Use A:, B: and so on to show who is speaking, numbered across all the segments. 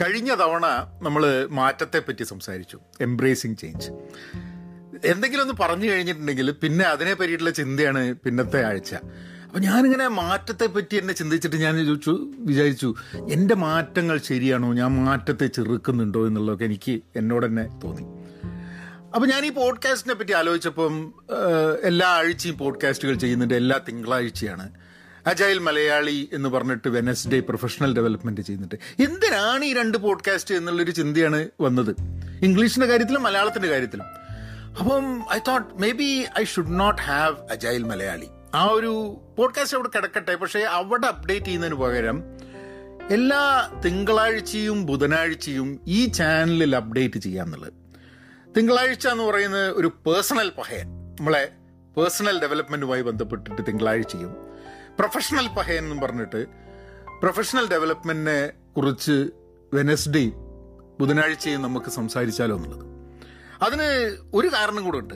A: കഴിഞ്ഞ തവണ നമ്മൾ മാറ്റത്തെ പറ്റി സംസാരിച്ചു എംബ്രേസിങ് ചേഞ്ച് എന്തെങ്കിലും ഒന്ന് പറഞ്ഞു കഴിഞ്ഞിട്ടുണ്ടെങ്കിൽ പിന്നെ അതിനെ പറ്റിയിട്ടുള്ള ചിന്തയാണ് പിന്നത്തെ ആഴ്ച. അപ്പം ഞാനിങ്ങനെ മാറ്റത്തെ പറ്റി എന്നെ ചിന്തിച്ചിട്ട് ഞാൻ ചോദിച്ചു വിചാരിച്ചു എന്റെ മാറ്റങ്ങൾ ശരിയാണോ? ഞാൻ മാറ്റത്തെ ചെറുക്കുന്നുണ്ടോ? എന്നുള്ളതൊക്കെ എനിക്ക് എന്നോട് തന്നെ തോന്നി. അപ്പം ഞാൻ ഈ പോഡ്കാസ്റ്റിനെ പറ്റി ആലോചിച്ചപ്പം എല്ലാ ആഴ്ചയും പോഡ്കാസ്റ്റുകൾ ചെയ്യുന്നുണ്ട് എല്ലാ തിങ്കളാഴ്ചയാണ്. അജൈൽ മലയാളി എന്ന് പറഞ്ഞിട്ട് വെനസ്ഡേ പ്രൊഫഷണൽ ഡെവലപ്മെന്റ് ചെയ്യുന്നുണ്ട്. എന്തിനാണ് ഈ രണ്ട് പോഡ്കാസ്റ്റ് എന്നുള്ളൊരു ചിന്തയാണ് വന്നത്? ഇംഗ്ലീഷിന്റെ കാര്യത്തിലും മലയാളത്തിന്റെ കാര്യത്തിലും. അപ്പം I thought maybe I should not have agile Malayali. ആ ഒരു പോഡ്കാസ്റ്റ് അവിടെ കിടക്കട്ടെ പക്ഷേ അവിടെ അപ്ഡേറ്റ് ചെയ്യുന്നതിന് പകരം എല്ലാ തിങ്കളാഴ്ചയും ബുധനാഴ്ചയും ഈ ചാനലിൽ അപ്ഡേറ്റ് ചെയ്യാന്നുള്ളത്. തിങ്കളാഴ്ച എന്ന് പറയുന്നത് ഒരു പേഴ്സണൽ പഹയൻ. നമ്മളെ പേഴ്സണൽ ഡെവലപ്മെന്റുമായി ബന്ധപ്പെട്ടിട്ട് തിങ്കളാഴ്ചയും പ്രൊഫഷണൽ പഹയൻ എന്നും പറഞ്ഞിട്ട് പ്രൊഫഷണൽ ഡെവലപ്മെന്റിനെ കുറിച്ച് വെനസ്ഡേ ബുധനാഴ്ചയും നമുക്ക് സംസാരിച്ചാലോ എന്നുള്ളത്. അതിന് ഒരു കാരണം കൂടെ ഉണ്ട്.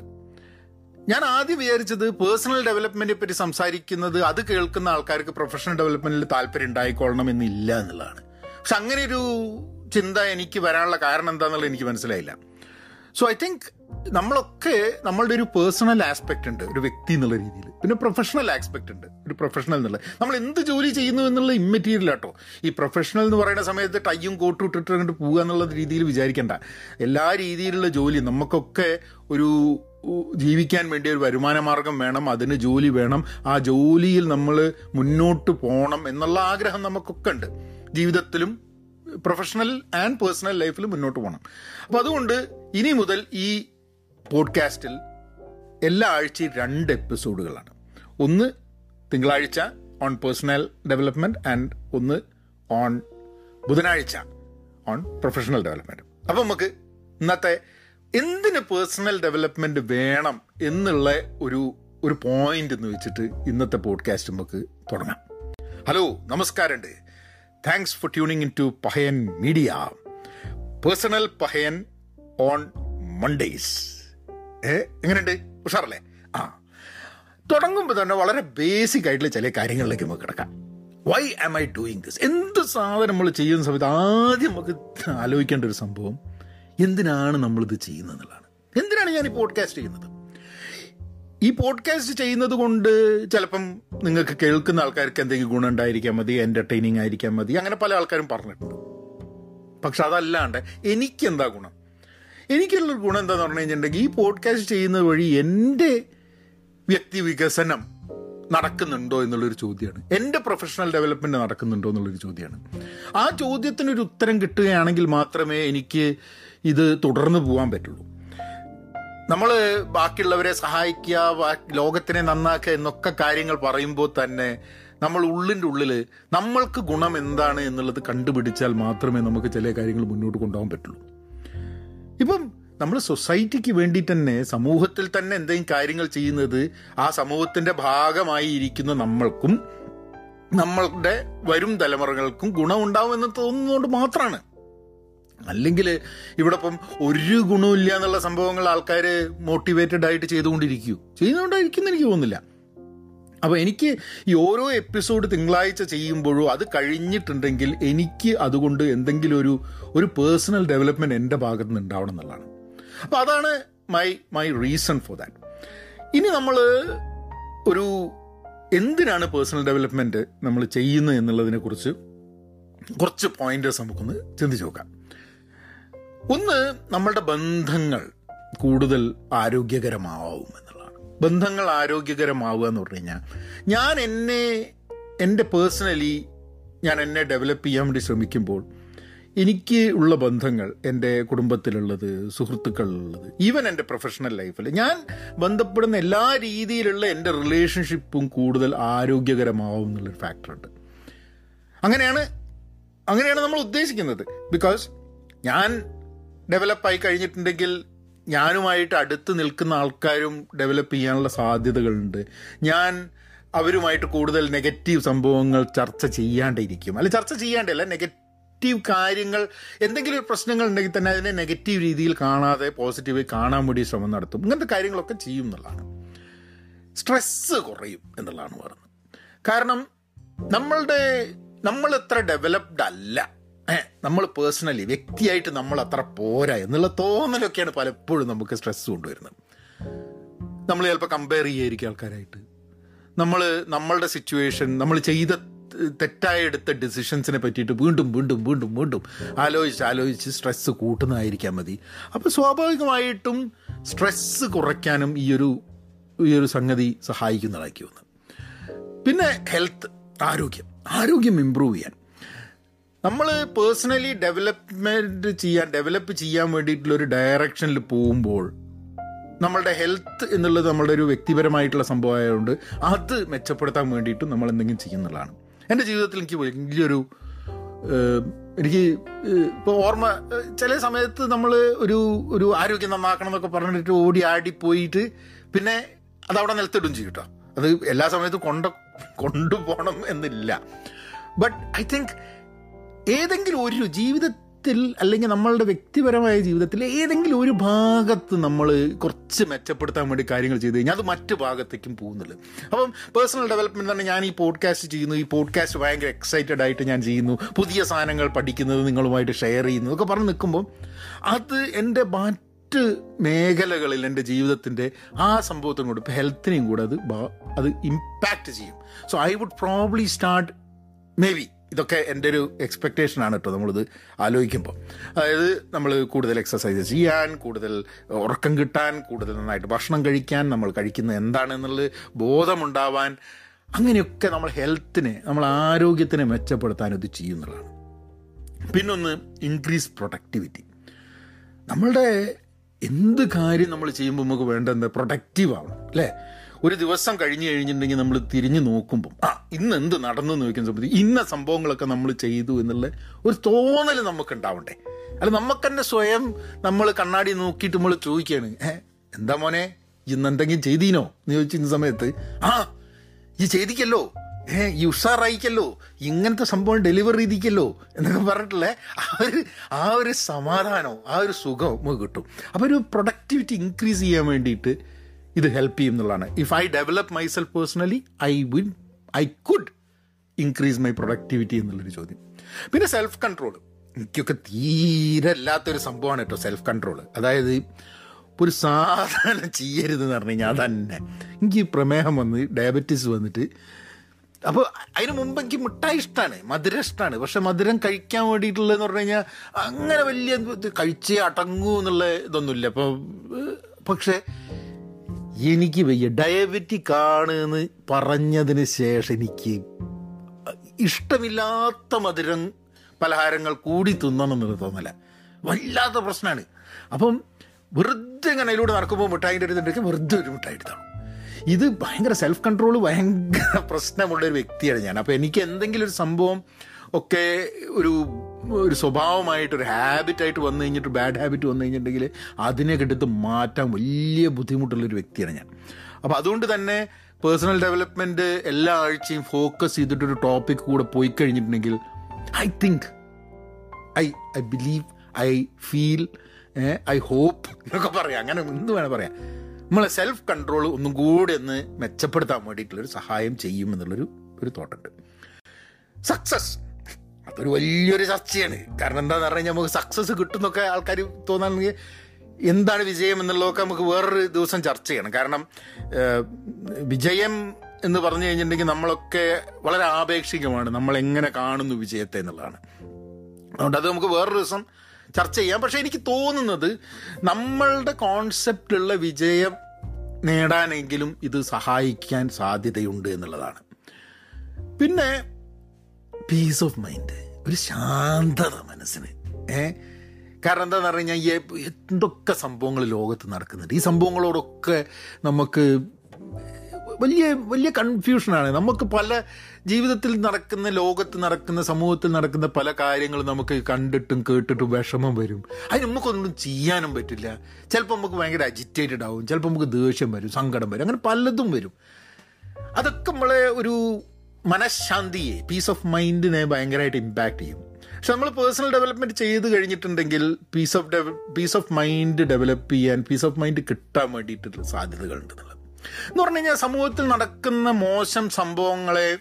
A: ഞാൻ ആദ്യം വിചാരിച്ചത് പേഴ്സണൽ ഡെവലപ്മെന്റിനെ പറ്റി സംസാരിക്കുന്നത് അത് കേൾക്കുന്ന ആൾക്കാർക്ക് പ്രൊഫഷണൽ ഡെവലപ്മെന്റിൽ താല്പര്യം ഉണ്ടായിക്കൊള്ളണം എന്നില്ല എന്നുള്ളതാണ്. പക്ഷെ അങ്ങനെ ഒരു ചിന്ത എനിക്ക് വരാനുള്ള കാരണം എന്താണെന്നുള്ളത് എനിക്ക് മനസ്സിലായില്ല. സോ ഐ തിങ്ക് നമ്മളൊക്കെ നമ്മളുടെ ഒരു പേഴ്സണൽ ആസ്പെക്ട് ഉണ്ട് ഒരു വ്യക്തി എന്നുള്ള രീതിയിൽ. പിന്നെ പ്രൊഫഷണൽ ആസ്പെക്ട് ഉണ്ട് ഒരു പ്രൊഫഷണൽ എന്നുള്ള. നമ്മൾ എന്ത് ജോലി ചെയ്യുന്നു എന്നുള്ള ഇമ്മറ്റീരിയൽ ആട്ടോ. ഈ പ്രൊഫഷണൽ എന്ന് പറയുന്ന സമയത്ത് ടൈയും കോട്ടും ഇട്ടിട്ട് അങ്ങോട്ട് പോകുക എന്നുള്ള രീതിയിൽ വിചാരിക്കേണ്ട. എല്ലാ രീതിയിലുള്ള ജോലി നമുക്കൊക്കെ ഒരു ജീവിക്കാൻ വേണ്ടി ഒരു വരുമാന മാർഗം വേണം അതിന് ജോലി വേണം. ആ ജോലിയിൽ നമ്മൾ മുന്നോട്ട് പോകണം എന്നുള്ള ആഗ്രഹം നമുക്കൊക്കെ ഉണ്ട്. ജീവിതത്തിലും പ്രൊഫഷണൽ ആൻഡ് പേഴ്സണൽ ലൈഫിൽ മുന്നോട്ട് പോകണം അപ്പം അതുകൊണ്ട് ഇനി മുതൽ ഈ പോഡ്കാസ്റ്റിൽ എല്ലാ ആഴ്ചയും രണ്ട് എപ്പിസോഡുകളാണ്. ഒന്ന് തിങ്കളാഴ്ച ഓൺ പേഴ്സണൽ ഡെവലപ്മെന്റ് ആൻഡ് ഒന്ന് ഓൺ ബുധനാഴ്ച ഓൺ പ്രൊഫഷണൽ ഡെവലപ്മെന്റ് അപ്പം നമുക്ക് ഇന്നത്തെ എന്തിന് പേഴ്സണൽ ഡെവലപ്മെന്റ് വേണം എന്നുള്ള ഒരു ഒരു പോയിന്റ് എന്ന് വെച്ചിട്ട് ഇന്നത്തെ പോഡ്കാസ്റ്റ് നമുക്ക് തുടങ്ങാം. ഹലോ നമസ്കാരമുണ്ട് thanks for tuning in to Pahayan media personal Pahayan on Mondays ഏ എങ്ങനെയുണ്ട്? ഉഷാറല്ലേ? ആ. തുടങ്ങുമ്പോൾ തന്നെ വളരെ ബേസിക് ആയിട്ടുള്ള ചില കാര്യങ്ങളിലേക്ക് നമുക്ക് കിടക്കാം. Why am I doing this എന്ത് സാധനം നമ്മൾ ചെയ്യുന്ന സമയത്ത് ആദ്യം നമുക്ക് ആലോചിക്കേണ്ട ഒരു സംഭവം എന്തിനാണ് നമ്മളിത് ചെയ്യുന്നത് എന്നുള്ളതാണ്. എന്തിനാണ് ഞാൻ ഈ പോഡ്കാസ്റ്റ് ചെയ്യുന്നത്? ഈ പോഡ്കാസ്റ്റ് ചെയ്യുന്നത് കൊണ്ട് ചിലപ്പം നിങ്ങൾക്ക് കേൾക്കുന്ന ആൾക്കാർക്ക് എന്തെങ്കിലും ഗുണം ഉണ്ടായിരിക്കാൻ മതി എന്റർടൈനിങ് ആയിരിക്കാൻ മതി അങ്ങനെ പല ആൾക്കാരും പറഞ്ഞിട്ടുണ്ട്. പക്ഷെ അതല്ലാണ്ട് എനിക്കെന്താ ഗുണം? എനിക്കുള്ളൊരു ഗുണം എന്താന്ന് പറഞ്ഞു കഴിഞ്ഞിട്ടുണ്ടെങ്കിൽ ഈ പോഡ്കാസ്റ്റ് ചെയ്യുന്നത് വഴി എന്റെ വ്യക്തി വികസനം നടക്കുന്നുണ്ടോ എന്നുള്ളൊരു ചോദ്യമാണ്. എന്റെ പ്രൊഫഷണൽ ഡെവലപ്മെന്റ് നടക്കുന്നുണ്ടോ എന്നുള്ളൊരു ചോദ്യമാണ്. ആ ചോദ്യത്തിനൊരു ഉത്തരം കിട്ടുകയാണെങ്കിൽ മാത്രമേ എനിക്ക് ഇത് തുടർന്ന് പോകാൻ പറ്റുള്ളൂ. നമ്മൾ ബാക്കിയുള്ളവരെ സഹായിക്കുക ലോകത്തിനെ നന്നാക്കുക എന്നൊക്കെ കാര്യങ്ങൾ പറയുമ്പോൾ തന്നെ നമ്മൾ ഉള്ളിന്റെ ഉള്ളിൽ നമ്മൾക്ക് ഗുണം എന്താണ് എന്നുള്ളത് കണ്ടുപിടിച്ചാൽ മാത്രമേ നമുക്ക് ചില കാര്യങ്ങൾ മുന്നോട്ട് കൊണ്ടുപോകാൻ പറ്റുള്ളൂ. ഇപ്പം നമ്മൾ സൊസൈറ്റിക്ക് വേണ്ടി തന്നെ സമൂഹത്തിൽ തന്നെ എന്തെങ്കിലും കാര്യങ്ങൾ ചെയ്യുന്നത് ആ സമൂഹത്തിന്റെ ഭാഗമായി ഇരിക്കുന്ന നമ്മൾക്കും നമ്മളുടെ വരും തലമുറകൾക്കും ഗുണമുണ്ടാവുമെന്ന് തോന്നുന്നതുകൊണ്ട് മാത്രമാണ്. അല്ലെങ്കിൽ ഇവിടെ ഇപ്പം ഒരു ഗുണമില്ല എന്നുള്ള സംഭവങ്ങൾ ആൾക്കാർ മോട്ടിവേറ്റഡ് ആയിട്ട് ചെയ്തുകൊണ്ടിരിക്കൂ. ചെയ്തുകൊണ്ടിരിക്കുന്ന എനിക്ക് തോന്നുന്നില്ല. അപ്പോൾ എനിക്ക് ഈ ഓരോ എപ്പിസോഡ് തിങ്കളാഴ്ച ചെയ്യുമ്പോഴും അത് കഴിഞ്ഞിട്ടുണ്ടെങ്കിൽ എനിക്ക് അതുകൊണ്ട് എന്തെങ്കിലും ഒരു ഒരു പേഴ്സണൽ ഡെവലപ്മെന്റ് എന്റെ ഭാഗത്ത് നിന്ന് ഉണ്ടാവണം എന്നുള്ളതാണ്. അപ്പോൾ അതാണ് my my reason for that ഇനി നമ്മൾ ഒരു എന്തിനാണ് പേഴ്സണൽ ഡെവലപ്മെന്റ് നമ്മൾ ചെയ്യുന്നത് എന്നുള്ളതിനെ കുറിച്ച് പോയിന്റേഴ്സ് നമുക്കൊന്ന് ചിന്തിച്ച് നോക്കാം. ഒന്ന് നമ്മളുടെ ബന്ധങ്ങൾ കൂടുതൽ ആരോഗ്യകരമാവും എന്നുള്ളതാണ് ബന്ധങ്ങൾ ആരോഗ്യകരമാവുക എന്ന് പറഞ്ഞു കഴിഞ്ഞാൽ ഞാൻ എന്നെ എന്റെ പേഴ്സണലി ഞാൻ എന്നെ ഡെവലപ്പ് ചെയ്യാൻ വേണ്ടി ശ്രമിക്കുമ്പോൾ എനിക്ക് ഉള്ള ബന്ധങ്ങൾ എന്റെ കുടുംബത്തിലുള്ളത് സുഹൃത്തുക്കളിലുള്ളത് ഈവൻ എന്റെ പ്രൊഫഷണൽ ലൈഫിൽ ഞാൻ ബന്ധപ്പെടുന്ന എല്ലാ രീതിയിലുള്ള എന്റെ റിലേഷൻഷിപ്പും കൂടുതൽ ആരോഗ്യകരമാവും എന്നുള്ളൊരു ഫാക്ടറുണ്ട് അങ്ങനെയാണ് അങ്ങനെയാണ് നമ്മൾ ഉദ്ദേശിക്കുന്നത്. ബിക്കോസ് ഞാൻ ഡെവലപ്പായി കഴിഞ്ഞിട്ടുണ്ടെങ്കിൽ ഞാനുമായിട്ട് അടുത്ത് നിൽക്കുന്ന ആൾക്കാരും ഡെവലപ്പ് ചെയ്യാനുള്ള സാധ്യതകളുണ്ട്. ഞാൻ അവരുമായിട്ട് കൂടുതൽ നെഗറ്റീവ് സംഭവങ്ങൾ ചർച്ച ചെയ്യാണ്ടിരിക്കും. അല്ല ചർച്ച ചെയ്യാണ്ടല്ല നെഗറ്റീവ് കാര്യങ്ങൾ എന്തെങ്കിലും പ്രശ്നങ്ങൾ ഉണ്ടെങ്കിൽ തന്നെ അതിനെ നെഗറ്റീവ് രീതിയിൽ കാണാതെ പോസിറ്റീവായി കാണാൻ വേണ്ടി ശ്രമം നടത്തും. ഇങ്ങനത്തെ കാര്യങ്ങളൊക്കെ ചെയ്യും എന്നുള്ളതാണ്. സ്ട്രെസ്സ് കുറയും എന്നുള്ളതാണ് പറയുന്നത്. കാരണം നമ്മളുടെ നമ്മൾ എത്ര ഡെവലപ്ഡ് അല്ല. നമ്മൾ പേഴ്സണലി വ്യക്തിയായിട്ട് നമ്മൾ അത്ര പോരാ എന്നുള്ള തോന്നലൊക്കെയാണ് പലപ്പോഴും നമുക്ക് സ്ട്രെസ് കൊണ്ടുവരുന്നത്. നമ്മൾ ചിലപ്പോൾ കമ്പയർ ചെയ്യായിരിക്കും ആൾക്കാരായിട്ട്. നമ്മൾ നമ്മളുടെ സിറ്റുവേഷൻ നമ്മൾ ചെയ്ത തെറ്റായ എടുത്ത ഡിസിഷൻസിനെ പറ്റിയിട്ട് വീണ്ടും വീണ്ടും വീണ്ടും വീണ്ടും ആലോചിച്ച് ആലോചിച്ച് സ്ട്രെസ്സ് കൂട്ടുന്നതായിരിക്കാൻ മതി. അപ്പോൾ സ്വാഭാവികമായിട്ടും സ്ട്രെസ്സ് കുറയ്ക്കാനും ഈ ഒരു ഈ ഒരു സംഗതി സഹായിക്കുന്നതാക്കി വന്നു പിന്നെ ഹെൽത്ത് ആരോഗ്യം. ആരോഗ്യം ഇമ്പ്രൂവ് ചെയ്യാൻ. നമ്മൾ പേഴ്സണലി ഡെവലപ്മെന്റ് ചെയ്യാൻ ഡെവലപ്പ് ചെയ്യാൻ വേണ്ടിയിട്ടുള്ള ഒരു ഡയറക്ഷനിൽ പോകുമ്പോൾ നമ്മളുടെ ഹെൽത്ത് എന്നുള്ളത് നമ്മളുടെ ഒരു വ്യക്തിപരമായിട്ടുള്ള സംഭവമായതുകൊണ്ട് അത് മെച്ചപ്പെടുത്താൻ വേണ്ടിയിട്ടും നമ്മൾ എന്തെങ്കിലും ചെയ്യുന്നതാണ് എന്റെ ജീവിതത്തിൽ എനിക്ക് വലിയൊരു എനിക്ക് ഇപ്പോൾ ഓർമ്മ ചില സമയത്ത് നമ്മൾ ഒരു ഒരു ആരോഗ്യം നന്നാക്കണം എന്നൊക്കെ പറഞ്ഞിട്ട് ഓടി ആടി പോയിട്ട് പിന്നെ അതവിടെ നിലത്തിടും ചെയ്യും കേട്ടോ. അത് എല്ലാ സമയത്തും കൊണ്ട കൊണ്ടുപോകണം എന്നില്ല. ബട്ട് ഐ തിങ്ക് ഏതെങ്കിലും ഒരു ജീവിതത്തിൽ അല്ലെങ്കിൽ നമ്മളുടെ വ്യക്തിപരമായ ജീവിതത്തിൽ ഏതെങ്കിലും ഒരു ഭാഗത്ത് നമ്മൾ കുറച്ച് മെച്ചപ്പെടുത്താൻ വേണ്ടി കാര്യങ്ങൾ ചെയ്ത് കഴിഞ്ഞാൽ അത് മറ്റു ഭാഗത്തേക്കും പോകുന്നുള്ളത് അപ്പം പേഴ്സണൽ ഡെവലപ്മെന്റ് തന്നെ ഞാൻ ഈ പോഡ്കാസ്റ്റ് ചെയ്യുന്നു. ഈ പോഡ്കാസ്റ്റ് ഭയങ്കര എക്സൈറ്റഡ് ആയിട്ട് ഞാൻ ചെയ്യുന്നു. പുതിയ സാധനങ്ങൾ പഠിക്കുന്നത് നിങ്ങളുമായിട്ട് ഷെയർ ചെയ്യുന്നു. ഒക്കെ പറഞ്ഞ് നിൽക്കുമ്പോൾ അത് എന്റെ മറ്റ് മേഖലകളിൽ എന്റെ ജീവിതത്തിന്റെ ആ സംഭവത്തിനും കൂടെ ഇപ്പോൾ ഹെൽത്തിനെയും കൂടെ അത് അത് ഇമ്പാക്റ്റ് ചെയ്യും. So I would probably start maybe ഇതൊക്കെ എന്റെ ഒരു എക്സ്പെക്റ്റേഷനാണ് കേട്ടോ നമ്മളിത് ആലോചിക്കുമ്പോൾ അതായത് നമ്മൾ കൂടുതൽ എക്സസൈസ് ചെയ്യാൻ കൂടുതൽ ഉറക്കം കിട്ടാൻ കൂടുതൽ നന്നായിട്ട് ഭക്ഷണം കഴിക്കാൻ നമ്മൾ കഴിക്കുന്നത് എന്താണെന്നുള്ളത് ബോധമുണ്ടാവാൻ അങ്ങനെയൊക്കെ നമ്മൾ ഹെൽത്തിനെ നമ്മൾ ആരോഗ്യത്തിനെ മെച്ചപ്പെടുത്താൻ ഇത് ചെയ്യുന്നതാണ് പിന്നൊന്ന് ഇൻക്രീസ് പ്രൊഡക്ടിവിറ്റി നമ്മളുടെ എന്ത് കാര്യം നമ്മൾ ചെയ്യുമ്പോൾ നമുക്ക് വേണ്ടത് പ്രൊഡക്റ്റീവ് ആവണം അല്ലേ? ഒരു ദിവസം കഴിഞ്ഞു കഴിഞ്ഞിട്ടുണ്ടെങ്കിൽ നമ്മൾ തിരിഞ്ഞു നോക്കുമ്പോൾ ആ ഇന്ന് എന്ത് നടന്നു എന്ന് ചോദിക്കുന്ന സമയത്ത് ഇന്ന സംഭവങ്ങളൊക്കെ നമ്മൾ ചെയ്തു എന്നുള്ള ഒരു തോന്നൽ നമുക്ക് ഉണ്ടാവണ്ടേ അല്ല നമുക്ക് തന്നെ സ്വയം നമ്മൾ കണ്ണാടി നോക്കിയിട്ട് നമ്മൾ ചോദിക്കുകയാണ് ഏഹ് എന്താ മോനെ ഇന്ന് എന്തെങ്കിലും ചെയ്തീനോ? എന്ന് ചോദിച്ചിരുന്ന സമയത്ത് ആ ഈ ചെയ്തിക്കല്ലോ ഏ ഈ ഉഷാറായിക്കല്ലോ ഇങ്ങനത്തെ സംഭവം ഡെലിവർ ചെയ്തിക്കല്ലോ എന്നൊക്കെ പറഞ്ഞിട്ടുള്ള ആ ഒരു ആ ഒരു സമാധാനവും ആ ഒരു സുഖവും നമുക്ക് കിട്ടും. അപ്പോൾ ഒരു പ്രൊഡക്ടിവിറ്റി ഇൻക്രീസ് ചെയ്യാൻ വേണ്ടിയിട്ട് ഇത് ഹെൽപ്പ് ചെയ്യും എന്നുള്ളതാണ്. If I develop myself personally I will I could increase my productivity എന്നുള്ളൊരു ചോദ്യം. പിന്നെ സെൽഫ് കൺട്രോൾ എനിക്കൊക്കെ തീരെ അല്ലാത്തൊരു സംഭവമാണ് കേട്ടോ സെൽഫ് കൺട്രോൾ അതായത് ഒരു സാധാരണ ചെയ്യരുത് എന്ന് പറഞ്ഞു കഴിഞ്ഞാൽ അതന്നെ. എനിക്ക് പ്രമേഹം വന്ന് ഡയബറ്റീസ് വന്നിട്ട്. അപ്പോൾ അതിന് മുമ്പ് എനിക്ക് മിഠായി ഇഷ്ടമാണ് മധുരം ഇഷ്ടമാണ് പക്ഷെ മധുരം കഴിക്കാൻ വേണ്ടിയിട്ടുള്ളതെന്ന് പറഞ്ഞു കഴിഞ്ഞാൽ അങ്ങനെ വലിയ കഴിച്ചേ അടങ്ങൂ എന്നുള്ള ഇതൊന്നുമില്ല. അപ്പോൾ പക്ഷേ എനിക്ക് വയ്യ. ഡയബറ്റിക് ആണ് എന്ന് പറഞ്ഞതിന് ശേഷം എനിക്ക് ഇഷ്ടമില്ലാത്ത മധുരം പലഹാരങ്ങൾ കൂടി തിന്നണം എന്നൊരു തോന്നല. വല്ലാത്ത പ്രശ്നമാണ് അപ്പം വെറുതെ ഇങ്ങനെ അതിലൂടെ നടക്കുമ്പോൾ മിഠായിന്റെ അടുത്തുണ്ടെങ്കിൽ വെറുതെ ഒരു മിഠായി എടുത്താണ് ഇത് ഭയങ്കര സെൽഫ് കൺട്രോൾ ഭയങ്കര പ്രശ്നമുള്ള ഒരു വ്യക്തിയാണ് ഞാൻ. അപ്പോൾ എനിക്ക് എന്തെങ്കിലും ഒരു സംഭവം ഒക്കെ ഒരു ഒരു സ്വഭാവമായിട്ട് ഒരു ഹാബിറ്റായിട്ട് വന്നു കഴിഞ്ഞിട്ട് ബാഡ് ഹാബിറ്റ് വന്നു കഴിഞ്ഞിട്ടുണ്ടെങ്കിൽ അതിനെ എടുത്ത് മാറ്റാൻ വലിയ ബുദ്ധിമുട്ടുള്ളൊരു വ്യക്തിയാണ് ഞാൻ. അപ്പോൾ അതുകൊണ്ട് തന്നെ പേഴ്സണൽ ഡെവലപ്മെന്റ് എല്ലാ ആഴ്ചയും ഫോക്കസ് ചെയ്തിട്ടൊരു ടോപ്പിക് കൂടെ പോയി കഴിഞ്ഞിട്ടുണ്ടെങ്കിൽ I think I I believe I feel I hope എന്നൊക്കെ പറയാം. അങ്ങനെ എന്ത് വേണം പറയാം. നമ്മളെ സെൽഫ് കൺട്രോൾ ഒന്നും കൂടി ഒന്ന് മെച്ചപ്പെടുത്താൻ വേണ്ടിയിട്ടുള്ളൊരു സഹായം ചെയ്യും എന്നുള്ളൊരു ഒരു തോട്ടുണ്ട് സക്സസ് അതൊരു വലിയൊരു ചർച്ചയാണ്. കാരണം എന്താന്ന് കഴിഞ്ഞാൽ നമുക്ക് സക്സസ് കിട്ടുന്നൊക്കെ ആൾക്കാർ തോന്നാണെങ്കിൽ എന്താണ് വിജയം എന്നുള്ളതൊക്കെ നമുക്ക് വേറൊരു ദിവസം ചർച്ച ചെയ്യണം. കാരണം വിജയം എന്ന് പറഞ്ഞു കഴിഞ്ഞിട്ടുണ്ടെങ്കിൽ നമ്മളൊക്കെ വളരെ ആപേക്ഷികമാണ്. നമ്മൾ എങ്ങനെ കാണുന്നു വിജയത്തെ എന്നുള്ളതാണ്. അതുകൊണ്ട് അത് നമുക്ക് വേറൊരു ദിവസം ചർച്ച ചെയ്യാം. പക്ഷെ എനിക്ക് തോന്നുന്നത് നമ്മളുടെ കോൺസെപ്റ്റുള്ള വിജയം നേടാനെങ്കിലും ഇത് സഹായിക്കാൻ സാധ്യതയുണ്ട് എന്നുള്ളതാണ്. പിന്നെ പീസ് ഓഫ് മൈൻഡ് ഒരു ശാന്തത മനസ്സിന്. ഏ? കാരണം എന്താന്ന് പറഞ്ഞു കഴിഞ്ഞാൽ എന്തൊക്കെ സംഭവങ്ങൾ ലോകത്ത് നടക്കുന്നുണ്ട്. ഈ സംഭവങ്ങളോടൊക്കെ നമുക്ക് വലിയ വലിയ കൺഫ്യൂഷനാണ് നമുക്ക് പല ജീവിതത്തിൽ നടക്കുന്ന ലോകത്ത് നടക്കുന്ന സമൂഹത്തിൽ നടക്കുന്ന പല കാര്യങ്ങളും നമുക്ക് കണ്ടിട്ടും കേട്ടിട്ടും വിഷമം വരും. അതിന് നമുക്കൊന്നും ചെയ്യാനും പറ്റില്ല. ചിലപ്പോൾ നമുക്ക് ഭയങ്കര അജിറ്റേറ്റഡ് ആവും. ചിലപ്പോൾ നമുക്ക് ദേഷ്യം വരും സങ്കടം വരും. അങ്ങനെ പലതും വരും. അതൊക്കെ നമ്മളെ ഒരു മനഃശാന്തിയെ പീസ് ഓഫ് മൈൻഡിനെ ഭയങ്കരമായിട്ട് ഇമ്പാക്റ്റ് ചെയ്യും. പക്ഷെ നമ്മൾ പേഴ്സണൽ ഡെവലപ്മെന്റ് ചെയ്ത് കഴിഞ്ഞിട്ടുണ്ടെങ്കിൽ peace of dev peace of mind develop ചെയ്യാൻ പീസ് ഓഫ് മൈൻഡ് കിട്ടാൻ വേണ്ടിയിട്ടുള്ള സാധ്യതകളുണ്ട് എന്നുള്ളത്. എന്ന് പറഞ്ഞു കഴിഞ്ഞാൽ സമൂഹത്തിൽ നടക്കുന്ന മോശം സംഭവങ്ങളെ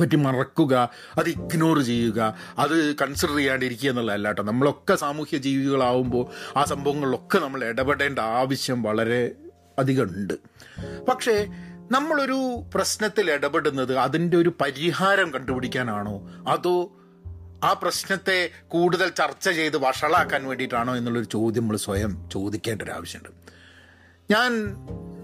A: പറ്റി മറക്കുക അത് ഇഗ്നോർ ചെയ്യുക അത് കൺസിഡർ ചെയ്യാണ്ടിരിക്കുക എന്നുള്ളതല്ല കേട്ടോ. നമ്മളൊക്കെ സാമൂഹ്യ ജീവികളാവുമ്പോൾ ആ സംഭവങ്ങളിലൊക്കെ നമ്മൾ ഇടപെടേണ്ട ആവശ്യം വളരെ അധികം ഉണ്ട്. പക്ഷേ നമ്മളൊരു പ്രശ്നത്തിൽ ഇടപെടുന്നത് അതിന്റെ ഒരു പരിഹാരം കണ്ടുപിടിക്കാനാണോ? അതോ ആ പ്രശ്നത്തെ കൂടുതൽ ചർച്ച ചെയ്ത് വഷളാക്കാൻ വേണ്ടിയിട്ടാണോ എന്നുള്ളൊരു ചോദ്യം നമ്മൾ സ്വയം ചോദിക്കേണ്ട ഒരു ആവശ്യമുണ്ട്. ഞാൻ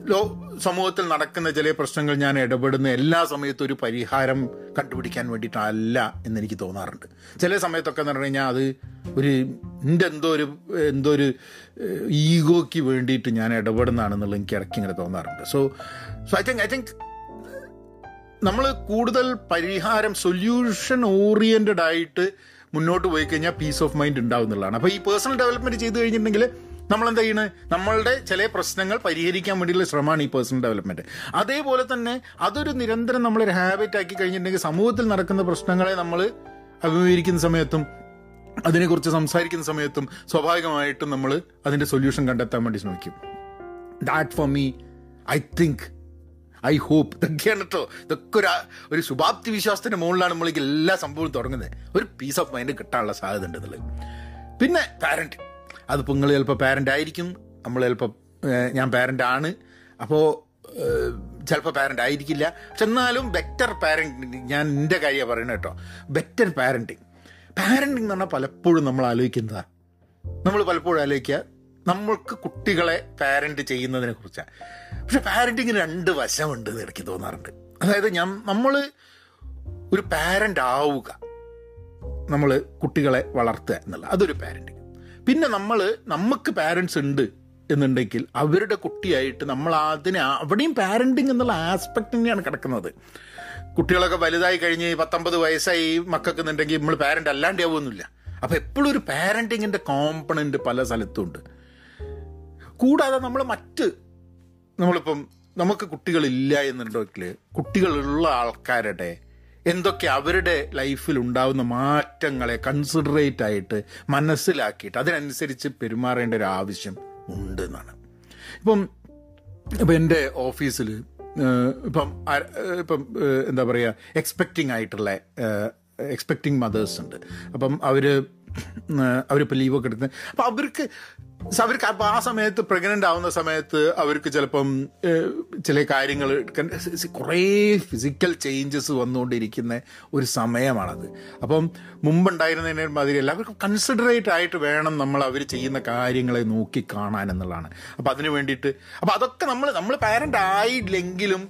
A: ലോ സമൂഹത്തിൽ നടക്കുന്ന ചില പ്രശ്നങ്ങൾ ഞാൻ ഇടപെടുന്ന എല്ലാ സമയത്തും ഒരു പരിഹാരം കണ്ടുപിടിക്കാൻ വേണ്ടിയിട്ടല്ല എന്നെനിക്ക് തോന്നാറുണ്ട്. ചില സമയത്തൊക്കെ എന്ന് പറഞ്ഞു കഴിഞ്ഞാൽ അത് ഒരു എന്റെ എന്തോ ഒരു എന്തോ ഒരു ഈഗോയ്ക്ക് വേണ്ടിയിട്ട് ഞാൻ ഇടപെടുന്നതാണെന്നുള്ള എനിക്ക് ഇടയ്ക്ക് ഇങ്ങനെ തോന്നാറുണ്ട്. So so I think I think നമ്മൾ കൂടുതൽ പരിഹാരം സൊല്യൂഷൻ ഓറിയന്റഡ് ആയിട്ട് മുന്നോട്ട് പോയി കഴിഞ്ഞാൽ പീസ് ഓഫ് മൈൻഡ് ഉണ്ടാവും എന്നുള്ളതാണ്. അപ്പോൾ ഈ പേഴ്സണൽ ഡെവലപ്മെന്റ് ചെയ്ത് കഴിഞ്ഞിട്ടുണ്ടെങ്കിൽ നമ്മൾ എന്താ ചെയ്യണത് നമ്മളുടെ ചില പ്രശ്നങ്ങൾ പരിഹരിക്കാൻ വേണ്ടിയിട്ടുള്ള ശ്രമമാണ് ഈ പേഴ്സണൽ ഡെവലപ്മെന്റ് അതേപോലെ തന്നെ അതൊരു നിരന്തരം നമ്മളൊരു ഹാബിറ്റ് ആക്കി കഴിഞ്ഞിട്ടുണ്ടെങ്കിൽ സമൂഹത്തിൽ നടക്കുന്ന പ്രശ്നങ്ങളെ നമ്മൾ അഭിമുഖീകരിക്കുന്ന സമയത്തും അതിനെക്കുറിച്ച് സംസാരിക്കുന്ന സമയത്തും സ്വാഭാവികമായിട്ടും നമ്മൾ അതിന്റെ സൊല്യൂഷൻ കണ്ടെത്താൻ വേണ്ടി ശ്രമിക്കും. That for me I think I hope ഇതൊക്കെയാണ് കേട്ടോ ഇതൊക്കെ ഒരു ഒരു ശുഭാപ്തി വിശ്വാസത്തിന്റെ മുകളിലാണ് നമ്മളേക്ക് എല്ലാ സംഭവവും തുടങ്ങുന്നത്. ഒരു പീസ് ഓഫ് മൈൻഡ് കിട്ടാനുള്ള സാധ്യത ഉണ്ടെന്നുള്ളത്. പിന്നെ പാരന്റ് അതിപ്പോൾ നിങ്ങൾ ചിലപ്പോൾ പാരന്റ് ആയിരിക്കും. നമ്മൾ ചിലപ്പോൾ ഞാൻ പാരന്റ് ആണ്. അപ്പോൾ ചിലപ്പോൾ പാരന്റ് ആയിരിക്കില്ല. പക്ഷെ എന്നാലും ബെറ്റർ പാരന്റിങ് ഞാൻ എന്റെ കാര്യമാണ് പറയുന്നത് കേട്ടോ. ബെറ്റർ പാരന്റിങ് പാരന്റിങ് എന്ന് പറഞ്ഞാൽ പലപ്പോഴും നമ്മൾ ആലോചിക്കുന്നതാ. നമ്മൾ പലപ്പോഴും ആലോചിക്കുക നമ്മൾക്ക് കുട്ടികളെ പാരന്റ് ചെയ്യുന്നതിനെ കുറിച്ചാണ് പക്ഷെ പാരന്റിങ്ങിന് രണ്ട് വശമുണ്ട് എന്ന് എനിക്ക് തോന്നാറുണ്ട്. അതായത് ഞാൻ നമ്മൾ ഒരു പാരന്റ് ആവുക. നമ്മൾ കുട്ടികളെ വളർത്തുക എന്നുള്ള അതൊരു പാരന്റിങ് പിന്നെ നമ്മൾ നമുക്ക് പാരൻസ് ഉണ്ട് എന്നുണ്ടെങ്കിൽ അവരുടെ കുട്ടിയായിട്ട് നമ്മൾ അതിനെ അവിടെയും പാരന്റിങ് എന്നുള്ള ആസ്പെക്ട് തന്നെയാണ് കിടക്കുന്നത്. കുട്ടികളൊക്കെ വലുതായി കഴിഞ്ഞ് പത്തൊമ്പത് വയസ്സായി മക്കൾക്ക് എന്നുണ്ടെങ്കിൽ നമ്മൾ പാരന്റ് അല്ലാണ്ട് ആവുമെന്നില്ല അപ്പോൾ എപ്പോഴും ഒരു പാരന്റിങ്ങിന്റെ കോമ്പണന്റ് പല സ്ഥലത്തും ഉണ്ട്. കൂടാതെ നമ്മൾ മറ്റ് നമ്മളിപ്പം നമുക്ക് കുട്ടികളില്ല എന്നുണ്ടെങ്കിൽ കുട്ടികളുള്ള ആൾക്കാരുടെ എന്തൊക്കെ അവരുടെ ലൈഫിൽ ഉണ്ടാകുന്ന മാറ്റങ്ങളെ കൺസിഡറേറ്റ് ആയിട്ട് മനസ്സിലാക്കിയിട്ട് അതിനനുസരിച്ച് പെരുമാറേണ്ട ഒരു ആവശ്യം ഉണ്ട് എന്നാണ് ഇപ്പം ഇപ്പം എന്റെ ഓഫീസിൽ ഇപ്പം ഇപ്പം എന്താ പറയുക എക്സ്പെക്റ്റിംഗ് ആയിട്ടുള്ള എക്സ്പെക്റ്റിംഗ് മദേഴ്സ് ഉണ്ട്. അപ്പം അവർ അവരിപ്പോൾ ലീവൊക്കെ എടുക്കുന്നത് അപ്പം അവർക്ക് അവർക്ക് അപ്പം ആ സമയത്ത് പ്രഗ്നന്റ് ആവുന്ന സമയത്ത് അവർക്ക് ചിലപ്പം ചില കാര്യങ്ങൾ കുറേ ഫിസിക്കൽ ചേഞ്ചസ് വന്നുകൊണ്ടിരിക്കുന്ന ഒരു സമയമാണത്. അപ്പം മുമ്പുണ്ടായിരുന്നതിനെ മാതിരിയല്ല അവർക്ക് കൺസിഡറേറ്റ് ആയിട്ട് വേണം നമ്മൾ അവർ ചെയ്യുന്ന കാര്യങ്ങളെ നോക്കി കാണാൻ എന്നുള്ളതാണ്. അപ്പം അതിന് വേണ്ടിയിട്ട് അപ്പം അതൊക്കെ നമ്മൾ നമ്മൾ പാരന്റ് ആയില്ലെങ്കിലും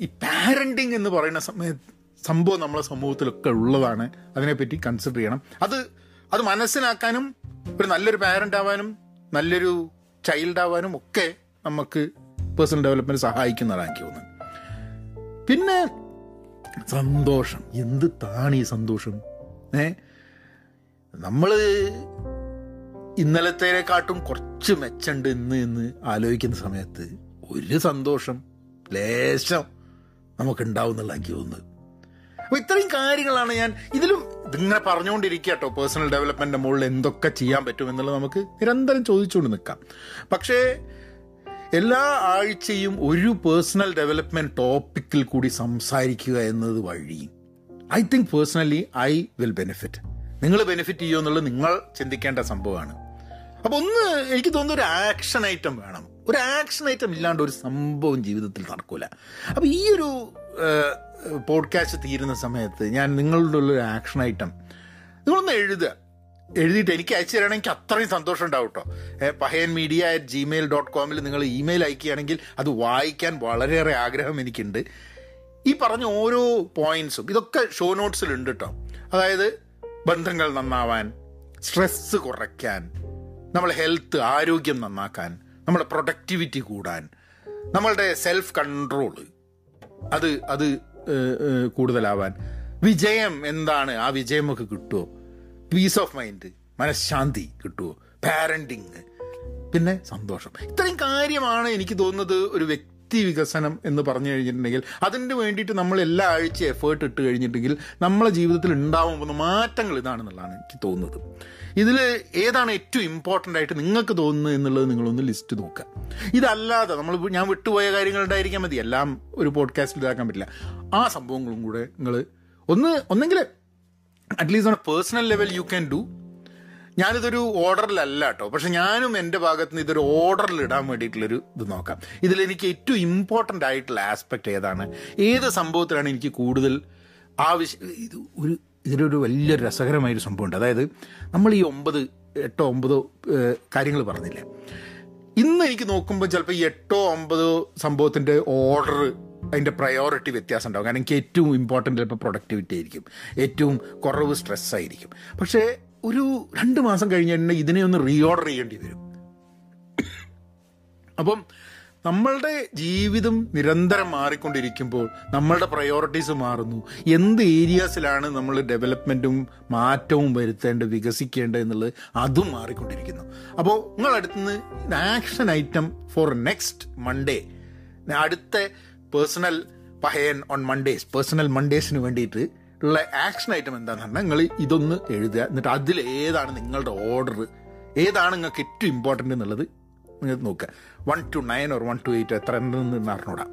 A: ഈ പാരന്റിങ് എന്ന് പറയുന്ന സമയത്ത് സംഭവം നമ്മളെ സമൂഹത്തിലൊക്കെ ഉള്ളതാണ്. അതിനെപ്പറ്റി കൺസിഡർ ചെയ്യണം. അത് അത് മനസ്സിലാക്കാനും ഒരു നല്ലൊരു പാരന്റ് ആവാനും നല്ലൊരു ചൈൽഡ് ആവാനും ഒക്കെ നമുക്ക് പേഴ്സണൽ ഡെവലപ്മെന്റ് സഹായിക്കുന്നതാണ് എനിക്ക് തോന്നുന്നത് പിന്നെ സന്തോഷം. എന്ത് താണ് ഈ സന്തോഷം? ഏ? നമ്മൾ ഇന്നലത്തേക്കാട്ടും കുറച്ച് മെച്ചുണ്ട് ഇന്ന് എന്ന് ആലോചിക്കുന്ന സമയത്ത് ഒരു സന്തോഷം ലേശം നമുക്ക് എന്നുള്ള എനിക്ക് തോന്നുന്നത് അപ്പോൾ ഇത്രയും കാര്യങ്ങളാണ് ഞാൻ ഇതിലും ഇതിങ്ങനെ പറഞ്ഞുകൊണ്ടിരിക്കുക കേട്ടോ പേഴ്സണൽ ഡെവലപ്മെന്റിന്റെ മുകളിൽ എന്തൊക്കെ ചെയ്യാൻ പറ്റും എന്നുള്ളത് നമുക്ക് നിരന്തരം ചോദിച്ചുകൊണ്ട് നിൽക്കാം. പക്ഷേ എല്ലാ ആഴ്ചയും ഒരു പേഴ്സണൽ ഡെവലപ്മെന്റ് ടോപ്പിക്കിൽ കൂടി സംസാരിക്കുക എന്നത് വഴി I think personally I will benefit നിങ്ങൾ ബെനിഫിറ്റ് ചെയ്യുമോ എന്നുള്ളത് നിങ്ങൾ ചിന്തിക്കേണ്ട സംഭവമാണ്. അപ്പോൾ ഒന്ന് എനിക്ക് തോന്നുന്ന ഒരു ആക്ഷൻ ഐറ്റം വേണം. ഒരു ആക്ഷൻ ഐറ്റം ഇല്ലാണ്ട് ഒരു സംഭവം ജീവിതത്തിൽ നടക്കൂല. അപ്പോൾ ഈ ഒരു പോഡ്കാസ്റ്റ് തീരുന്ന സമയത്ത് ഞാൻ നിങ്ങളുടെ ഉള്ളൊരു ആക്ഷൻ ഐറ്റം നിങ്ങളൊന്ന് എഴുതുക. എഴുതിയിട്ട് എനിക്ക് അയച്ചു തരണമെങ്കിൽ അത്രയും സന്തോഷം ഉണ്ടാവും കേട്ടോ Pahayan media at Gmail dot കോമിൽ നിങ്ങൾ ഇമെയിൽ അയക്കുകയാണെങ്കിൽ അത് വായിക്കാൻ വളരെയേറെ ആഗ്രഹം എനിക്കുണ്ട്. ഈ പറഞ്ഞ ഓരോ പോയിന്റ്സും ഇതൊക്കെ ഷോ നോട്ട്സിലുണ്ട് കേട്ടോ അതായത് ബന്ധങ്ങൾ നന്നാവാൻ സ്ട്രെസ്സ് കുറയ്ക്കാൻ നമ്മളെ ഹെൽത്ത് ആരോഗ്യം നന്നാക്കാൻ നമ്മുടെ പ്രൊഡക്ടിവിറ്റി കൂടാൻ നമ്മളുടെ സെൽഫ് കൺട്രോൾ അത് അത് കൂടുതലാവാൻ. വിജയം എന്താണ്? ആ വിജയമൊക്കെ കിട്ടുമോ പീസ് ഓഫ് മൈൻഡ് മനഃശാന്തി കിട്ടുമോ പാരന്റിങ് പിന്നെ സന്തോഷം. ഇത്രയും കാര്യമാണ് എനിക്ക് തോന്നുന്നത് ഒരു വ്യക്തി വികസനം എന്ന് പറഞ്ഞു കഴിഞ്ഞിട്ടുണ്ടെങ്കിൽ അതിന് വേണ്ടിയിട്ട് നമ്മൾ എല്ലാ ആഴ്ച എഫേർട്ട് ഇട്ട് കഴിഞ്ഞിട്ടുണ്ടെങ്കിൽ നമ്മളെ ജീവിതത്തിൽ ഉണ്ടാവാൻ പോകുന്ന മാറ്റങ്ങൾ ഇതാണെന്നുള്ളതാണ് എനിക്ക് തോന്നുന്നത്. ഇതിൽ ഏതാണ് ഏറ്റവും ഇമ്പോർട്ടന്റ് ആയിട്ട് നിങ്ങൾക്ക് തോന്നുന്നത് എന്നുള്ളത് നിങ്ങളൊന്ന് ലിസ്റ്റ് നോക്കുക. ഇതല്ലാതെ നമ്മൾ ഞാൻ വിട്ടുപോയ കാര്യങ്ങൾ ഉണ്ടായിരിക്കാൻ മതി. എല്ലാം ഒരു പോഡ്കാസ്റ്റിൽ ഇതാക്കാൻ പറ്റില്ല. ആ സംഭവങ്ങളും കൂടെ നിങ്ങൾ ഒന്ന് ഒന്നെങ്കിൽ at least on a personal level you can do ഞാനിതൊരു ഓർഡറിലല്ല കേട്ടോ പക്ഷെ ഞാനും എന്റെ ഭാഗത്ത് നിന്ന് ഇതൊരു ഓർഡറിൽ ഇടാൻ വേണ്ടിയിട്ടുള്ളൊരു ഇത് നോക്കാം. ഇതിൽ എനിക്ക് ഏറ്റവും ഇമ്പോർട്ടന്റ് ആയിട്ടുള്ള ആസ്പെക്റ്റ് ഏതാണ്? ഏത് സംഭവത്തിലാണ് എനിക്ക് കൂടുതൽ ആവശ്യം? ഇത് ഒരു ഇതിലൊരു വലിയൊരു രസകരമായൊരു സംഭവമുണ്ട്. അതായത് നമ്മൾ ഈ ഒമ്പത് എട്ടോ ഒമ്പതോ കാര്യങ്ങൾ പറഞ്ഞില്ലേ? ഇന്ന് എനിക്ക് നോക്കുമ്പോൾ ചിലപ്പോൾ ഈ എട്ടോ ഒമ്പതോ സംഭവത്തിന്റെ ഓർഡർ അതിന്റെ പ്രയോറിറ്റി വ്യത്യാസം ഉണ്ടാകും കാരണം എനിക്ക് ഏറ്റവും ഇമ്പോർട്ടന്റ് ചിലപ്പോൾ പ്രൊഡക്ടിവിറ്റി ആയിരിക്കും. ഏറ്റവും കുറവ് സ്ട്രെസ് ആയിരിക്കും. പക്ഷേ ഒരു രണ്ട് മാസം കഴിഞ്ഞ് തന്നെ ഇതിനെ ഒന്ന് റീഓർഡർ ചെയ്യേണ്ടി വരും. അപ്പം നമ്മളുടെ ജീവിതം നിരന്തരം മാറിക്കൊണ്ടിരിക്കുമ്പോൾ നമ്മളുടെ പ്രയോറിറ്റീസ് മാറുന്നു. എന്ത് ഏരിയാസിലാണ് നമ്മൾ ഡെവലപ്മെന്റും മാറ്റവും വരുത്തേണ്ടത് വികസിക്കേണ്ടത് എന്നുള്ളത് അതും മാറിക്കൊണ്ടിരിക്കുന്നു. അപ്പോൾ നിങ്ങളടുത്തുനിന്ന് action item for next Monday അടുത്ത personal Pahayan on Mondays personal മൺഡേസിന് വേണ്ടിയിട്ട് ഉള്ള ആക്ഷൻ ഐറ്റം എന്താണെന്ന് പറഞ്ഞാൽ നിങ്ങൾ ഇതൊന്ന് എഴുതുക. എന്നിട്ട് അതിൽ ഏതാണ് നിങ്ങളുടെ ഓർഡർ ഏതാണ് നിങ്ങൾക്ക് ഏറ്റവും ഇമ്പോർട്ടന്റ് എന്നുള്ളത് നിങ്ങൾ നോക്കുക. One two nine or one two eight എത്ര എന്ന് അറിഞ്ഞൂടാ.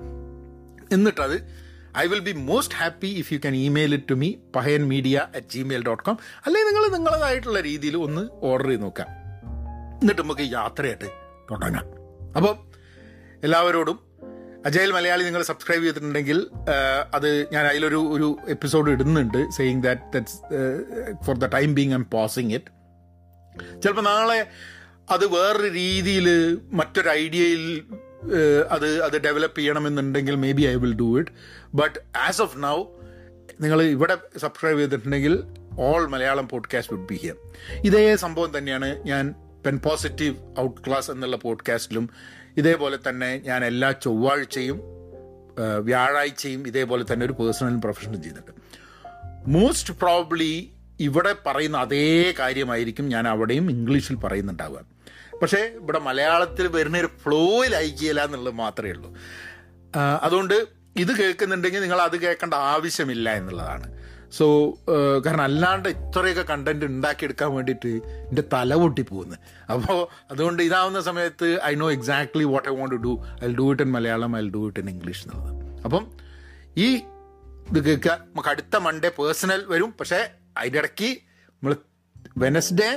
A: എന്നിട്ടത് I will be most happy if you can email it to me Pahayan media at Gmail dot com അല്ലെങ്കിൽ നിങ്ങൾ നിങ്ങളതായിട്ടുള്ള രീതിയിൽ ഒന്ന് ഓർഡർ ചെയ്ത് നോക്കാം എന്നിട്ട് നമുക്ക് യാത്രയായിട്ട് തുടങ്ങാം. അപ്പം എല്ലാവരോടും അജയൽ മലയാളി നിങ്ങൾ സബ്സ്ക്രൈബ് ചെയ്തിട്ടുണ്ടെങ്കിൽ അത് ഞാൻ അതിലൊരു ഒരു എപ്പിസോഡ് ഇടുന്നുണ്ട് saying that that's for the time being I'm pausing it ചിലപ്പോൾ നാളെ അത് വേറൊരു രീതിയിൽ മറ്റൊരു ഐഡിയയിൽ അത് അത് ഡെവലപ്പ് ചെയ്യണമെന്നുണ്ടെങ്കിൽ maybe I will do it but as of now നിങ്ങൾ ഇവിടെ സബ്സ്ക്രൈബ് ചെയ്തിട്ടുണ്ടെങ്കിൽ all Malayalam podcast would be here ഇതേ സംഭവം തന്നെയാണ് ഞാൻ പെൻ പോസിറ്റീവ് ഔട്ട് ക്ലാസ് എന്നുള്ള പോഡ്കാസ്റ്റിലും ഇതേപോലെ തന്നെ ഞാൻ എല്ലാ ചൊവ്വാഴ്ചയും വ്യാഴാഴ്ചയും ഇതേപോലെ തന്നെ ഒരു പേഴ്സണൽ പ്രൊഫഷണൽ ചെയ്തിട്ടുണ്ട് മോസ്റ്റ് പ്രോബ്ലി ഇവിടെ പറയുന്ന അതേ കാര്യമായിരിക്കും ഞാൻ അവിടെയും ഇംഗ്ലീഷിൽ പറയുന്നുണ്ടാവുക. പക്ഷേ ഇവിടെ മലയാളത്തിൽ വരുന്ന ഒരു ഫ്ലോയിൽ അയക്കില്ല എന്നുള്ളത് മാത്രമേ ഉള്ളൂ. അതുകൊണ്ട് ഇത് കേൾക്കുന്നുണ്ടെങ്കിൽ നിങ്ങൾ അത് കേൾക്കേണ്ട ആവശ്യമില്ല എന്നുള്ളതാണ്. സോ കാരണം അല്ലാണ്ട് ഇത്രയൊക്കെ കണ്ടന്റ് ഉണ്ടാക്കിയെടുക്കാൻ വേണ്ടിയിട്ട് എന്റെ തല പൊട്ടി പോകുന്നത് അപ്പോൾ അതുകൊണ്ട് ഇതാവുന്ന സമയത്ത് I know exactly what I want to do I do it in Malayalam I do it in English എന്നുള്ളത്. അപ്പം ഈ ഇത് കേൾക്കുക നമുക്ക് അടുത്ത മൺഡേ പേഴ്സണൽ വരും. പക്ഷേ അതിന്റെ ഇടയ്ക്ക് നമ്മൾ വെനസ്ഡേ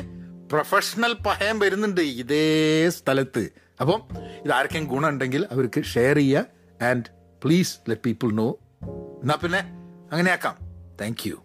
A: പ്രൊഫഷണൽ പഹയം വരുന്നുണ്ട് ഇതേ സ്ഥലത്ത്. അപ്പം ഇത് ആർക്കെങ്കിലും ഗുണമുണ്ടെങ്കിൽ അവർക്ക് ഷെയർ ചെയ്യുക. And please let people know എന്നാൽ പിന്നെ അങ്ങനെയാക്കാം. Thank you